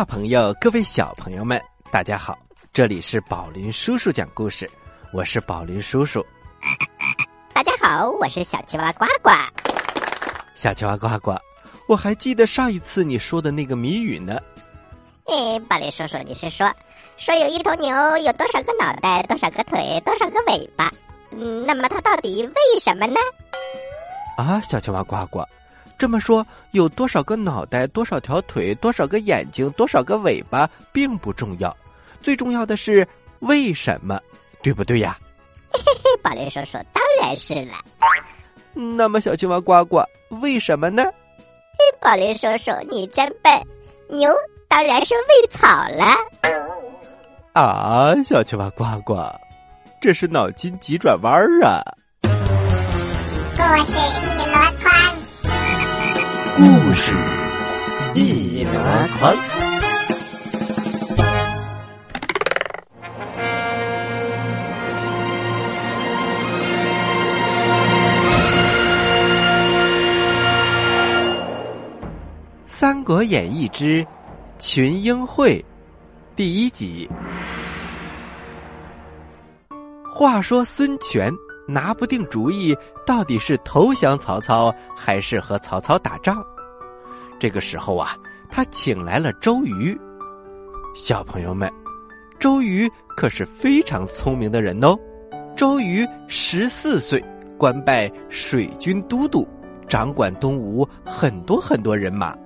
大朋友，各位小朋友们，大家好！这里是宝林叔叔讲故事，我是宝林叔叔。大家好，我是小青蛙呱呱。小青蛙呱呱，我还记得上一次你说的那个谜语呢。哎，宝林叔叔，你是说说有一头牛有多少个脑袋，多少个腿，多少个尾巴？嗯，那么它到底为什么呢？啊，小青蛙呱呱。这么说，有多少个脑袋，多少条腿，多少个眼睛，多少个尾巴，并不重要，最重要的是为什么，对不对呀？嘿嘿嘿，宝林叔叔，当然是了。那么，小青蛙呱呱，为什么呢？嘿，宝林叔叔，你真笨，牛当然是喂草了。啊，小青蛙呱呱，这是脑筋急转弯啊！故事一箩筐。《三国演义之群英会》第一集。话说孙权。拿不定主意，到底是投降曹操还是和曹操打仗？这个时候啊，他请来了周瑜。小朋友们，周瑜可是非常聪明的人哦。周瑜十四岁，官拜水军都督，掌管东吴很多很多人马。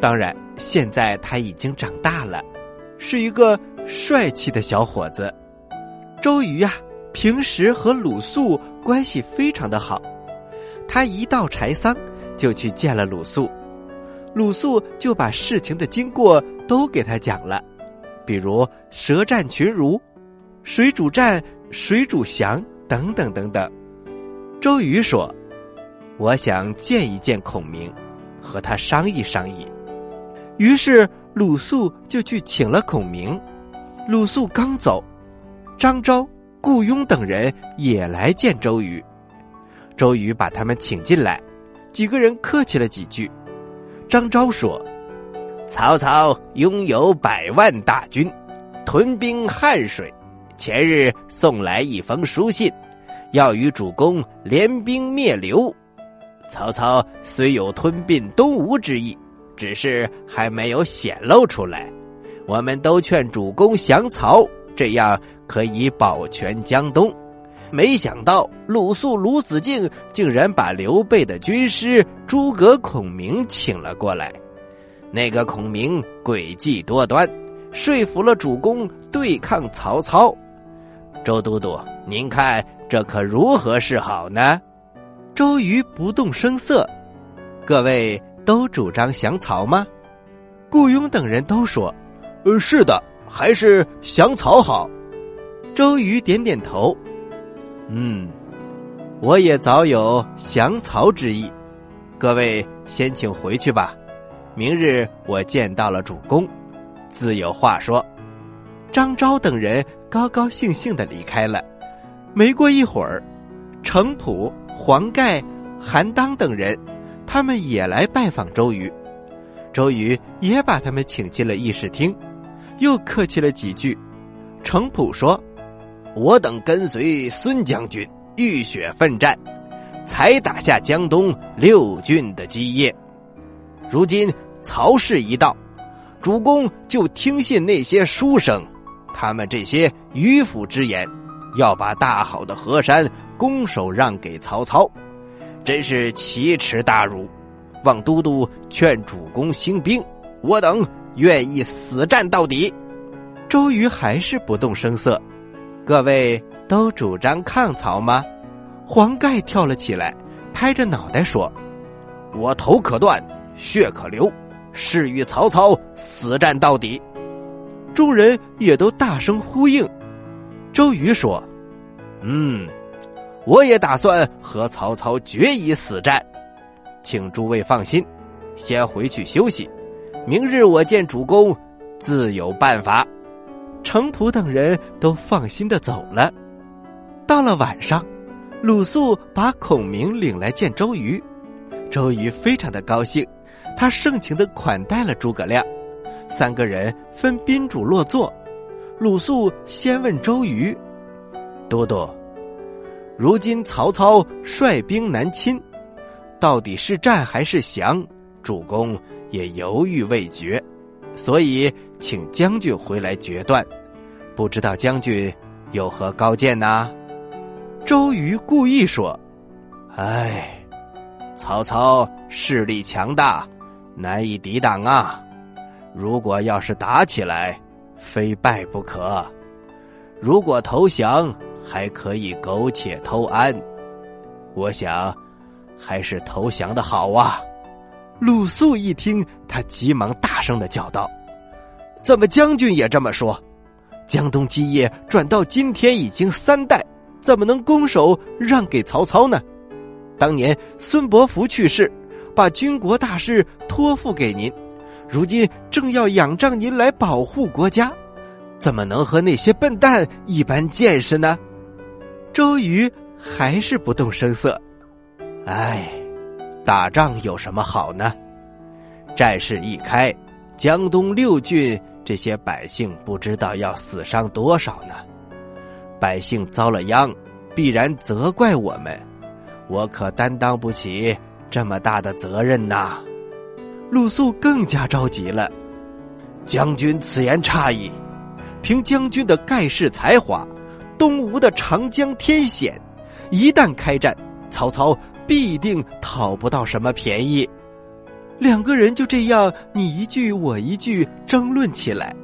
当然，现在他已经长大了，是一个帅气的小伙子。周瑜呀。平时和鲁肃关系非常的好，他一到柴桑就去见了鲁肃，鲁肃就把事情的经过都给他讲了，比如舌战群儒、水煮战、水煮降等等等等。周瑜说：“我想见一见孔明，和他商议商议。”于是鲁肃就去请了孔明。鲁肃刚走，张昭。顾雍等人也来见周瑜，周瑜把他们请进来，几个人客气了几句。张昭说：“曹操拥有百万大军，屯兵汉水，前日送来一封书信，要与主公联兵灭刘。曹操虽有吞并东吴之意，只是还没有显露出来。我们都劝主公降曹，这样。”可以保全江东，没想到鲁肃、鲁子敬竟然把刘备的军师诸葛孔明请了过来。那个孔明诡计多端，说服了主公对抗曹操。周都督，您看这可如何是好呢？周瑜不动声色。各位都主张降曹吗？顾雍等人都说：“呃，是的，还是降曹好。”周瑜点点头，嗯，我也早有降曹之意。各位先请回去吧，明日我见到了主公，自有话说。张昭等人高高兴兴的离开了。没过一会儿，程普、黄盖、韩当等人，他们也来拜访周瑜。周瑜也把他们请进了议事厅，又客气了几句。程普说。我等跟随孙将军浴血奋战，才打下江东六郡的基业。如今曹氏一到，主公就听信那些书生，他们这些迂腐之言，要把大好的河山拱手让给曹操，真是奇耻大辱。望都督劝主公兴兵，我等愿意死战到底。周瑜还是不动声色。各位都主张抗曹吗？黄盖跳了起来，拍着脑袋说：“我头可断，血可流，誓与曹操死战到底。”众人也都大声呼应。周瑜说：“嗯，我也打算和曹操决一死战，请诸位放心，先回去休息，明日我见主公，自有办法。”程普等人都放心的走了。到了晚上，鲁肃把孔明领来见周瑜，周瑜非常的高兴，他盛情的款待了诸葛亮，三个人分宾主落座。鲁肃先问周瑜：“都督，如今曹操率兵南侵，到底是战还是降？主公也犹豫未决，所以请将军回来决断。不知道将军有何高见呢？”周瑜故意说：“哎，曹操势力强大，难以抵挡啊！如果要是打起来，非败不可；如果投降，还可以苟且偷安。我想，还是投降的好啊！”鲁肃一听，他急忙大声的叫道：“怎么将军也这么说？江东基业转到今天已经三代。”怎么能拱手让给曹操呢？当年孙伯符去世，把军国大事托付给您，如今正要仰仗您来保护国家，怎么能和那些笨蛋一般见识呢？周瑜还是不动声色。唉，打仗有什么好呢？战事一开，江东六郡这些百姓不知道要死伤多少呢。百姓遭了殃，必然责怪我们，我可担当不起这么大的责任呐！鲁肃更加着急了。将军此言差矣，凭将军的盖世才华，东吴的长江天险，一旦开战，曹操必定讨不到什么便宜。两个人就这样你一句我一句争论起来，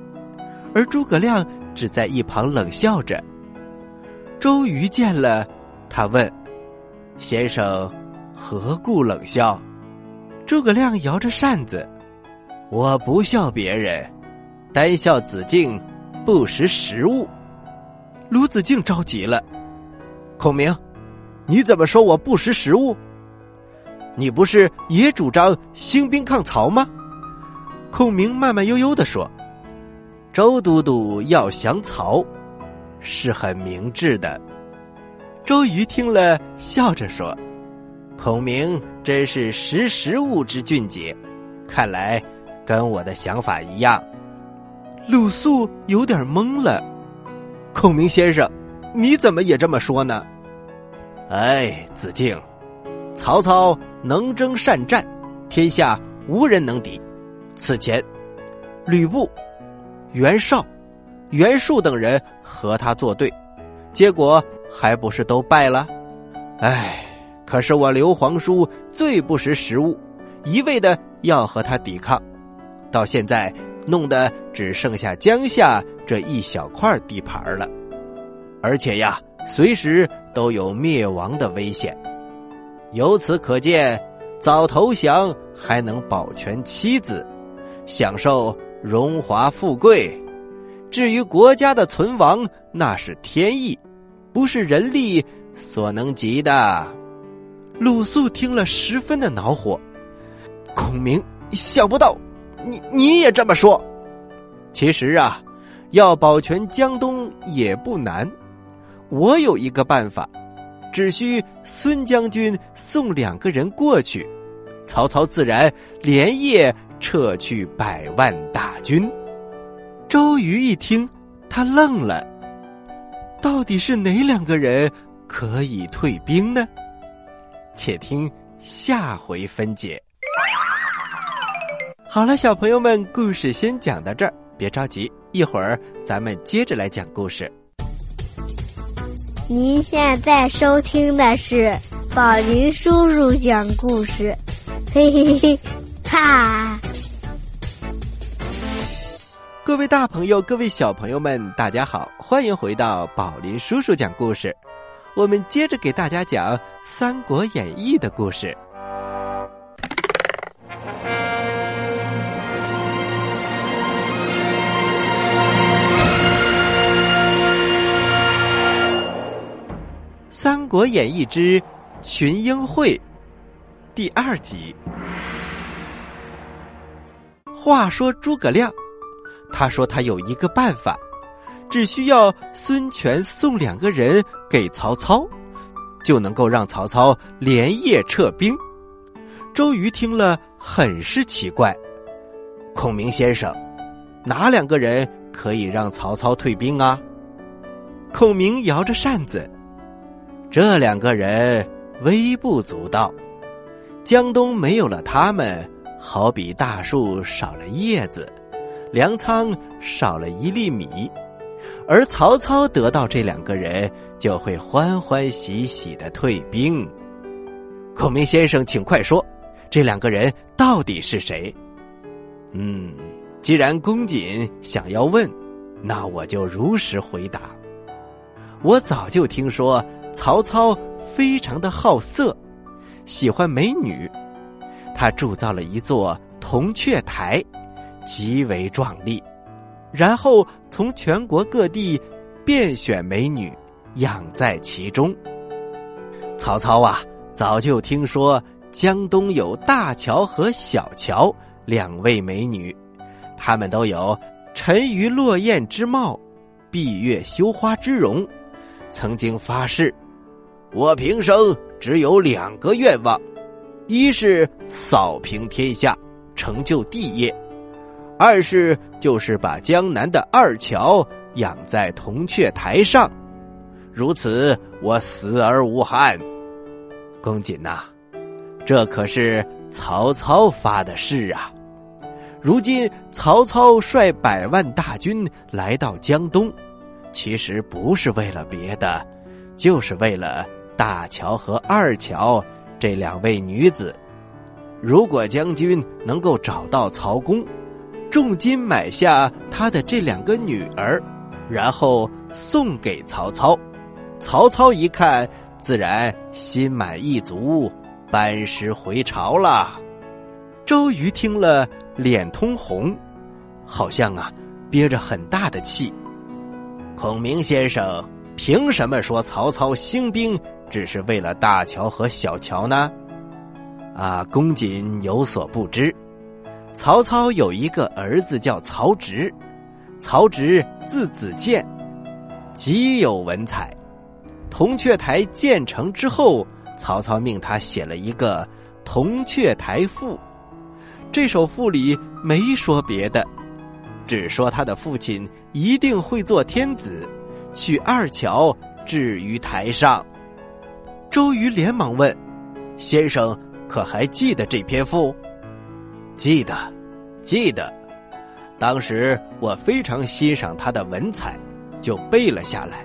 而诸葛亮只在一旁冷笑着。周瑜见了，他问：“先生，何故冷笑？”诸葛亮摇着扇子：“我不笑别人，单笑子敬不识时务。”鲁子敬着急了：“孔明，你怎么说我不识时务？你不是也主张兴兵抗曹吗？”孔明慢慢悠悠的说：“周都督要降曹。”是很明智的。周瑜听了，笑着说：“孔明真是识时务之俊杰，看来跟我的想法一样。”鲁肃有点懵了。孔明先生，你怎么也这么说呢？哎，子敬，曹操能征善战，天下无人能敌。此前，吕布、袁绍。袁术等人和他作对，结果还不是都败了？唉，可是我刘皇叔最不识时务，一味的要和他抵抗，到现在弄得只剩下江夏这一小块地盘了，而且呀，随时都有灭亡的危险。由此可见，早投降还能保全妻子，享受荣华富贵。至于国家的存亡，那是天意，不是人力所能及的。鲁肃听了，十分的恼火。孔明，想不到你你也这么说。其实啊，要保全江东也不难。我有一个办法，只需孙将军送两个人过去，曹操自然连夜撤去百万大军。周瑜一听，他愣了。到底是哪两个人可以退兵呢？且听下回分解。好了，小朋友们，故事先讲到这儿，别着急，一会儿咱们接着来讲故事。您现在收听的是宝林叔叔讲故事，嘿嘿嘿，哈。各位大朋友，各位小朋友们，大家好，欢迎回到宝林叔叔讲故事。我们接着给大家讲《三国演义》的故事。《三国演义之群英会》第二集。话说诸葛亮。他说：“他有一个办法，只需要孙权送两个人给曹操，就能够让曹操连夜撤兵。”周瑜听了很是奇怪：“孔明先生，哪两个人可以让曹操退兵啊？孔明摇着扇子，这两个人微不足道。江东没有了他们，好比大树少了叶子，粮仓少了一粒米。而曹操得到这两个人，就会欢欢喜喜的退兵。孔明先生，请快说，这两个人到底是谁？嗯，既然公瑾想要问，那我就如实回答。我早就听说曹操非常的好色，喜欢美女，他铸造了一座铜雀台，极为壮丽。然后从全国各地遍选美女，养在其中。曹操啊，早就听说江东有大乔和小乔两位美女，她们都有沉鱼落雁之貌，闭月羞花之容。曾经发誓，我平生只有两个愿望：一是扫平天下，成就帝业。二是就是把江南的二乔养在铜雀台上，如此我死而无憾。公瑾呐，这可是曹操发的誓啊！如今曹操率百万大军来到江东，其实不是为了别的，就是为了大乔和二乔这两位女子。如果将军能够找到曹公。重金买下他的这两个女儿，然后送给曹操。曹操一看，自然心满意足，班师回朝了。周瑜听了，脸通红，好像啊憋着很大的气。孔明先生凭什么说曹操兴兵只是为了大乔和小乔呢？啊，公瑾有所不知。曹操有一个儿子叫曹植，曹植字子建，极有文采。铜雀台建成之后，曹操命他写了一个《铜雀台赋》。这首赋里没说别的，只说他的父亲一定会做天子，娶二乔置于台上。周瑜连忙问：“先生可还记得这篇赋？”记得，记得，当时我非常欣赏他的文采，就背了下来。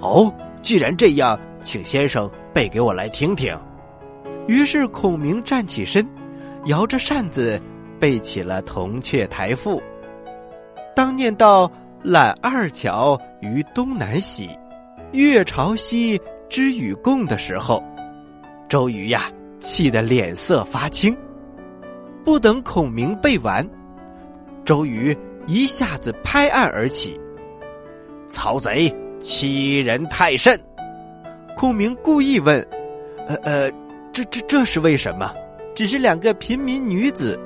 哦，既然这样，请先生背给我来听听。于是孔明站起身，摇着扇子背起了《铜雀台赋》。当念到“揽二乔于东南兮，月朝夕之与共”的时候，周瑜呀，气得脸色发青。不等孔明背完，周瑜一下子拍案而起：“曹贼欺人太甚！”孔明故意问：“呃呃，这这这是为什么？只是两个平民女子，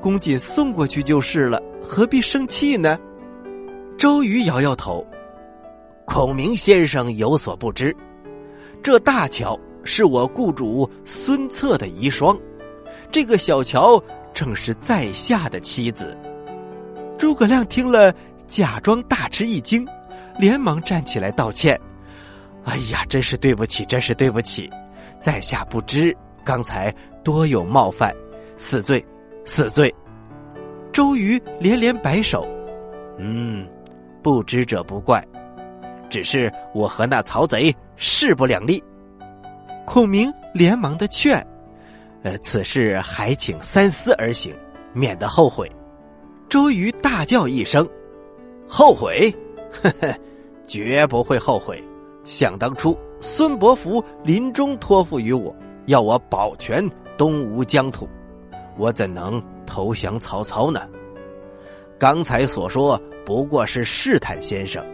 公瑾送过去就是了，何必生气呢？”周瑜摇摇头：“孔明先生有所不知，这大乔是我雇主孙策的遗孀，这个小乔。”正是在下的妻子。诸葛亮听了，假装大吃一惊，连忙站起来道歉：“哎呀，真是对不起，真是对不起，在下不知，刚才多有冒犯，死罪，死罪。”周瑜连连摆手：“嗯，不知者不怪，只是我和那曹贼势不两立。”孔明连忙的劝。呃，此事还请三思而行，免得后悔。周瑜大叫一声：“后悔！呵呵，绝不会后悔。想当初，孙伯符临终托付于我，要我保全东吴疆土，我怎能投降曹操呢？刚才所说不过是试探先生，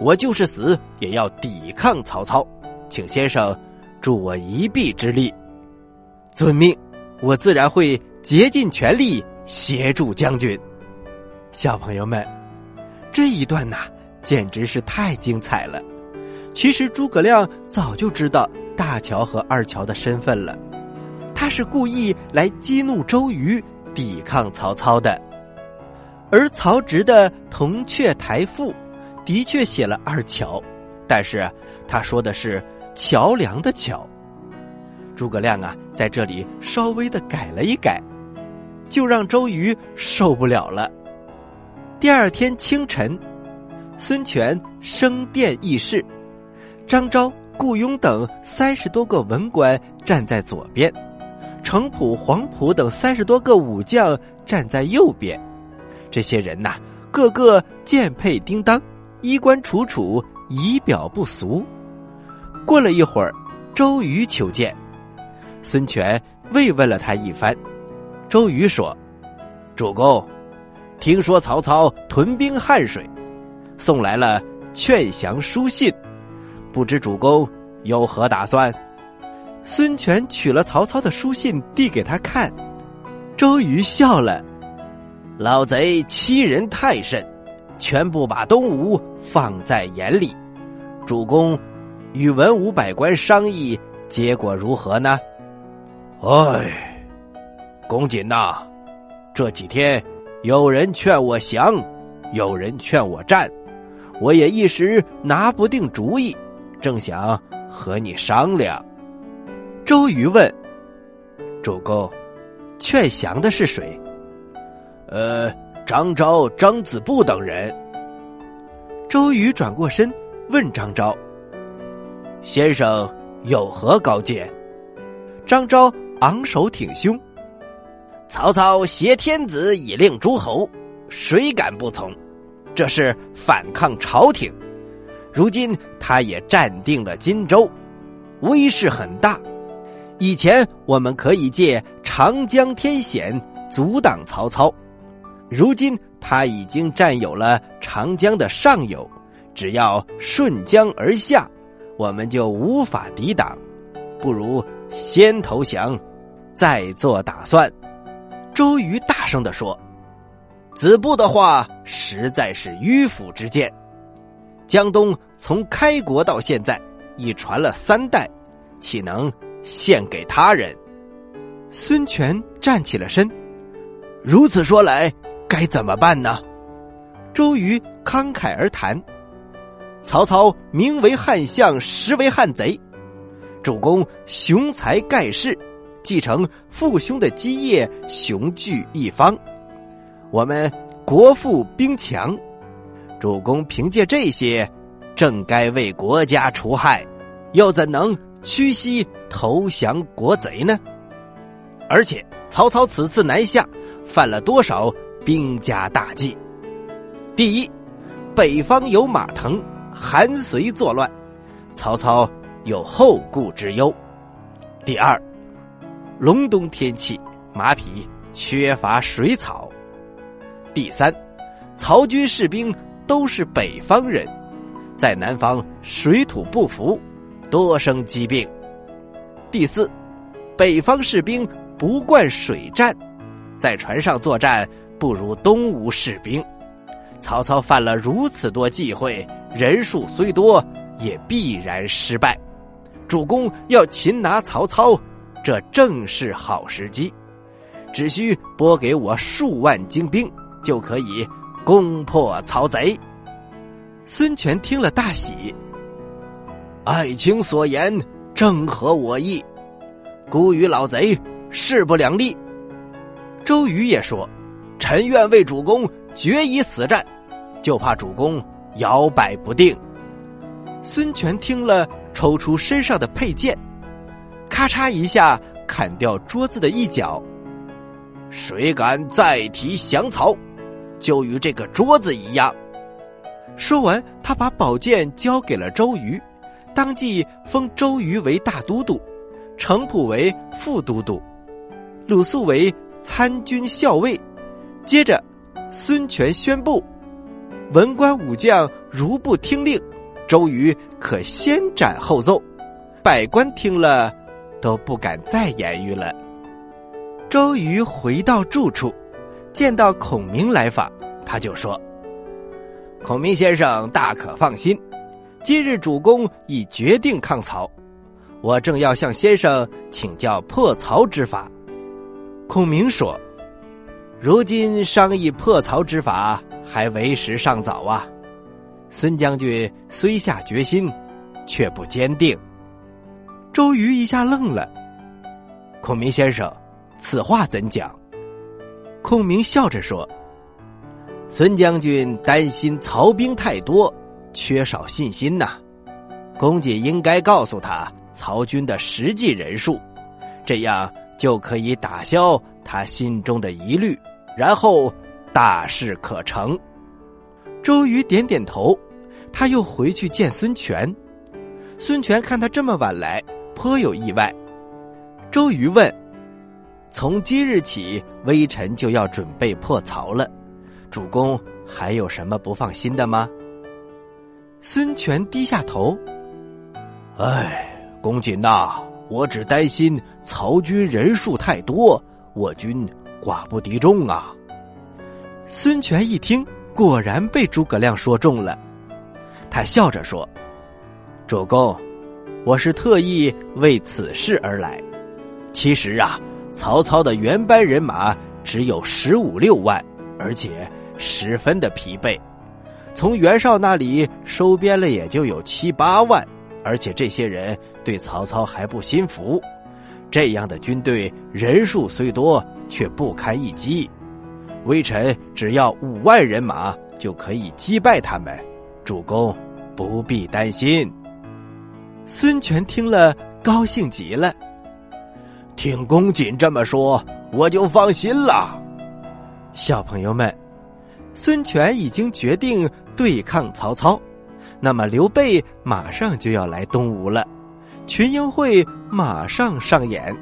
我就是死也要抵抗曹操，请先生助我一臂之力。”遵命，我自然会竭尽全力协助将军。小朋友们，这一段呐，简直是太精彩了。其实诸葛亮早就知道大乔和二乔的身份了，他是故意来激怒周瑜，抵抗曹操的。而曹植的《铜雀台赋》的确写了二乔，但是他说的是桥梁的桥。诸葛亮啊，在这里稍微的改了一改，就让周瑜受不了了。第二天清晨，孙权升殿议事，张昭、顾雍等三十多个文官站在左边，程普、黄埔等三十多个武将站在右边。这些人呐，个个剑佩叮当，衣冠楚楚，仪表不俗。过了一会儿，周瑜求见。孙权慰问了他一番，周瑜说：“主公，听说曹操屯兵汉水，送来了劝降书信，不知主公有何打算？”孙权取了曹操的书信递给他看，周瑜笑了：“老贼欺人太甚，全不把东吴放在眼里。主公与文武百官商议，结果如何呢？”哎，公瑾呐，这几天有人劝我降，有人劝我战，我也一时拿不定主意，正想和你商量。周瑜问：“主公，劝降的是谁？”呃，张昭、张子布等人。周瑜转过身问张昭：“先生有何高见？”张昭。昂首挺胸，曹操挟天子以令诸侯，谁敢不从？这是反抗朝廷。如今他也占定了荆州，威势很大。以前我们可以借长江天险阻挡曹操，如今他已经占有了长江的上游，只要顺江而下，我们就无法抵挡。不如先投降。再做打算，周瑜大声的说：“子布的话实在是迂腐之见。江东从开国到现在已传了三代，岂能献给他人？”孙权站起了身，如此说来，该怎么办呢？周瑜慷慨而谈：“曹操名为汉相，实为汉贼。主公雄才盖世。”继承父兄的基业，雄踞一方。我们国富兵强，主公凭借这些，正该为国家除害，又怎能屈膝投降国贼呢？而且曹操此次南下，犯了多少兵家大忌？第一，北方有马腾、韩遂作乱，曹操有后顾之忧；第二。隆冬天气，马匹缺乏水草。第三，曹军士兵都是北方人，在南方水土不服，多生疾病。第四，北方士兵不惯水战，在船上作战不如东吴士兵。曹操犯了如此多忌讳，人数虽多，也必然失败。主公要擒拿曹操。这正是好时机，只需拨给我数万精兵，就可以攻破曹贼。孙权听了大喜，爱卿所言正合我意，孤与老贼势不两立。周瑜也说：“臣愿为主公决一死战，就怕主公摇摆不定。”孙权听了，抽出身上的佩剑。咔嚓一下砍掉桌子的一角。谁敢再提降曹，就与这个桌子一样。说完，他把宝剑交给了周瑜，当即封周瑜为大都督，程普为副都督，鲁肃为参军校尉。接着，孙权宣布：文官武将如不听令，周瑜可先斩后奏。百官听了。都不敢再言语了。周瑜回到住处，见到孔明来访，他就说：“孔明先生大可放心，今日主公已决定抗曹，我正要向先生请教破曹之法。”孔明说：“如今商议破曹之法，还为时尚早啊。孙将军虽下决心，却不坚定。周瑜一下愣了。孔明先生，此话怎讲？孔明笑着说：“孙将军担心曹兵太多，缺少信心呐。公瑾应该告诉他曹军的实际人数，这样就可以打消他心中的疑虑，然后大事可成。”周瑜点点头，他又回去见孙权。孙权看他这么晚来，颇有意外。周瑜问：“从今日起，微臣就要准备破曹了，主公还有什么不放心的吗？”孙权低下头：“哎，公瑾呐，我只担心曹军人数太多，我军寡不敌众啊。”孙权一听，果然被诸葛亮说中了，他笑着说：“主公，我是特意为此事而来。”其实啊，曹操的原班人马只有十五六万，而且十分的疲惫。从袁绍那里收编了也就有七八万，而且这些人对曹操还不心服。这样的军队人数虽多，却不堪一击。微臣只要五万人马就可以击败他们，主公不必担心。孙权听了，高兴极了。听公瑾这么说，我就放心了。小朋友们，孙权已经决定对抗曹操，那么刘备马上就要来东吴了，群英会马上上演，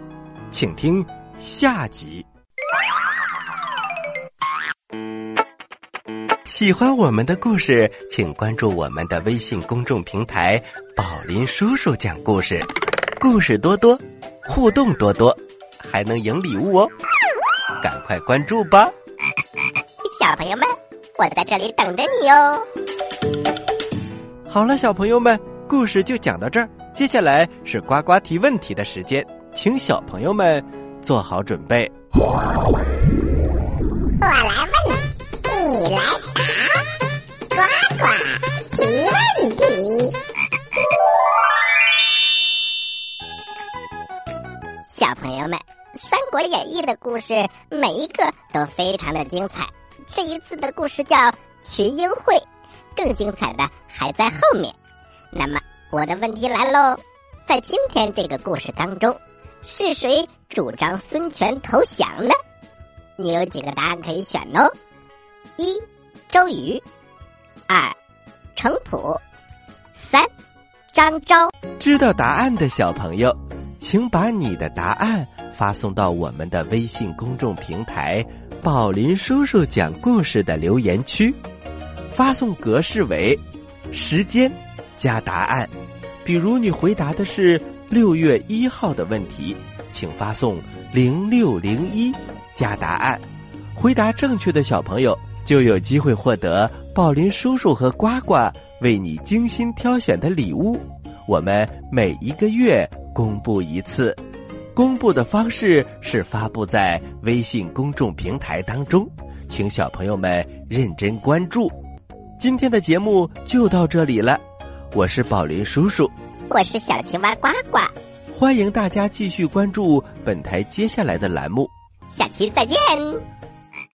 请听下集。喜欢我们的故事，请关注我们的微信公众平台“宝林叔叔讲故事”，故事多多。互动多多，还能赢礼物哦！赶快关注吧，小朋友们，我在这里等着你哦。好了，小朋友们，故事就讲到这儿，接下来是呱呱提问题的时间，请小朋友们做好准备。我来问，你呱呱提问题。小朋友们，《三国演义》的故事每一个都非常的精彩。这一次的故事叫群英会，更精彩的还在后面。那么我的问题来喽，在今天这个故事当中，是谁主张孙权投降呢？你有几个答案可以选哦：一、周瑜；二、程普；三、张昭。知道答案的小朋友。请把你的答案发送到我们的微信公众平台“宝林叔叔讲故事”的留言区，发送格式为时间加答案。比如你回答的是六月一号的问题，请发送零六零一加答案。回答正确的小朋友就有机会获得宝林叔叔和呱呱为你精心挑选的礼物。我们每一个月。公布一次，公布的方式是发布在微信公众平台当中，请小朋友们认真关注。今天的节目就到这里了，我是宝林叔叔，我是小青蛙呱呱，欢迎大家继续关注本台接下来的栏目，下期再见。